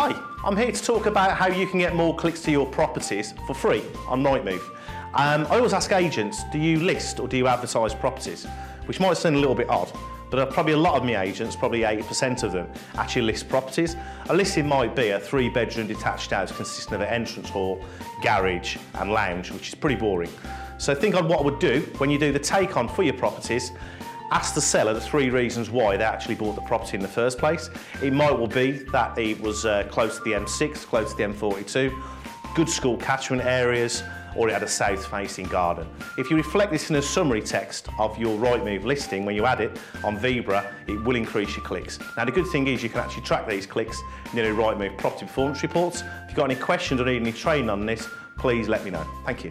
Hi, I'm here to talk about how you can get more clicks to your properties for free on Rightmove. Um, I always ask agents, do you list or do you advertise properties? Which might seem a little bit odd, but probably a lot of my agents, probably 80% of them, actually list properties. A listing might be a three bedroom detached house consisting of an entrance hall, garage and lounge, which is pretty boring. So think on what I would do when you do the take on for your properties ask the seller the three reasons why they actually bought the property in the first place. It might well be that it was uh, close to the M6, close to the M42, good school catchment areas, or it had a south-facing garden. If you reflect this in a summary text of your Rightmove listing when you add it on Vebra, it will increase your clicks. Now the good thing is you can actually track these clicks in your Rightmove property performance reports. If you've got any questions or need any training on this, please let me know. Thank you.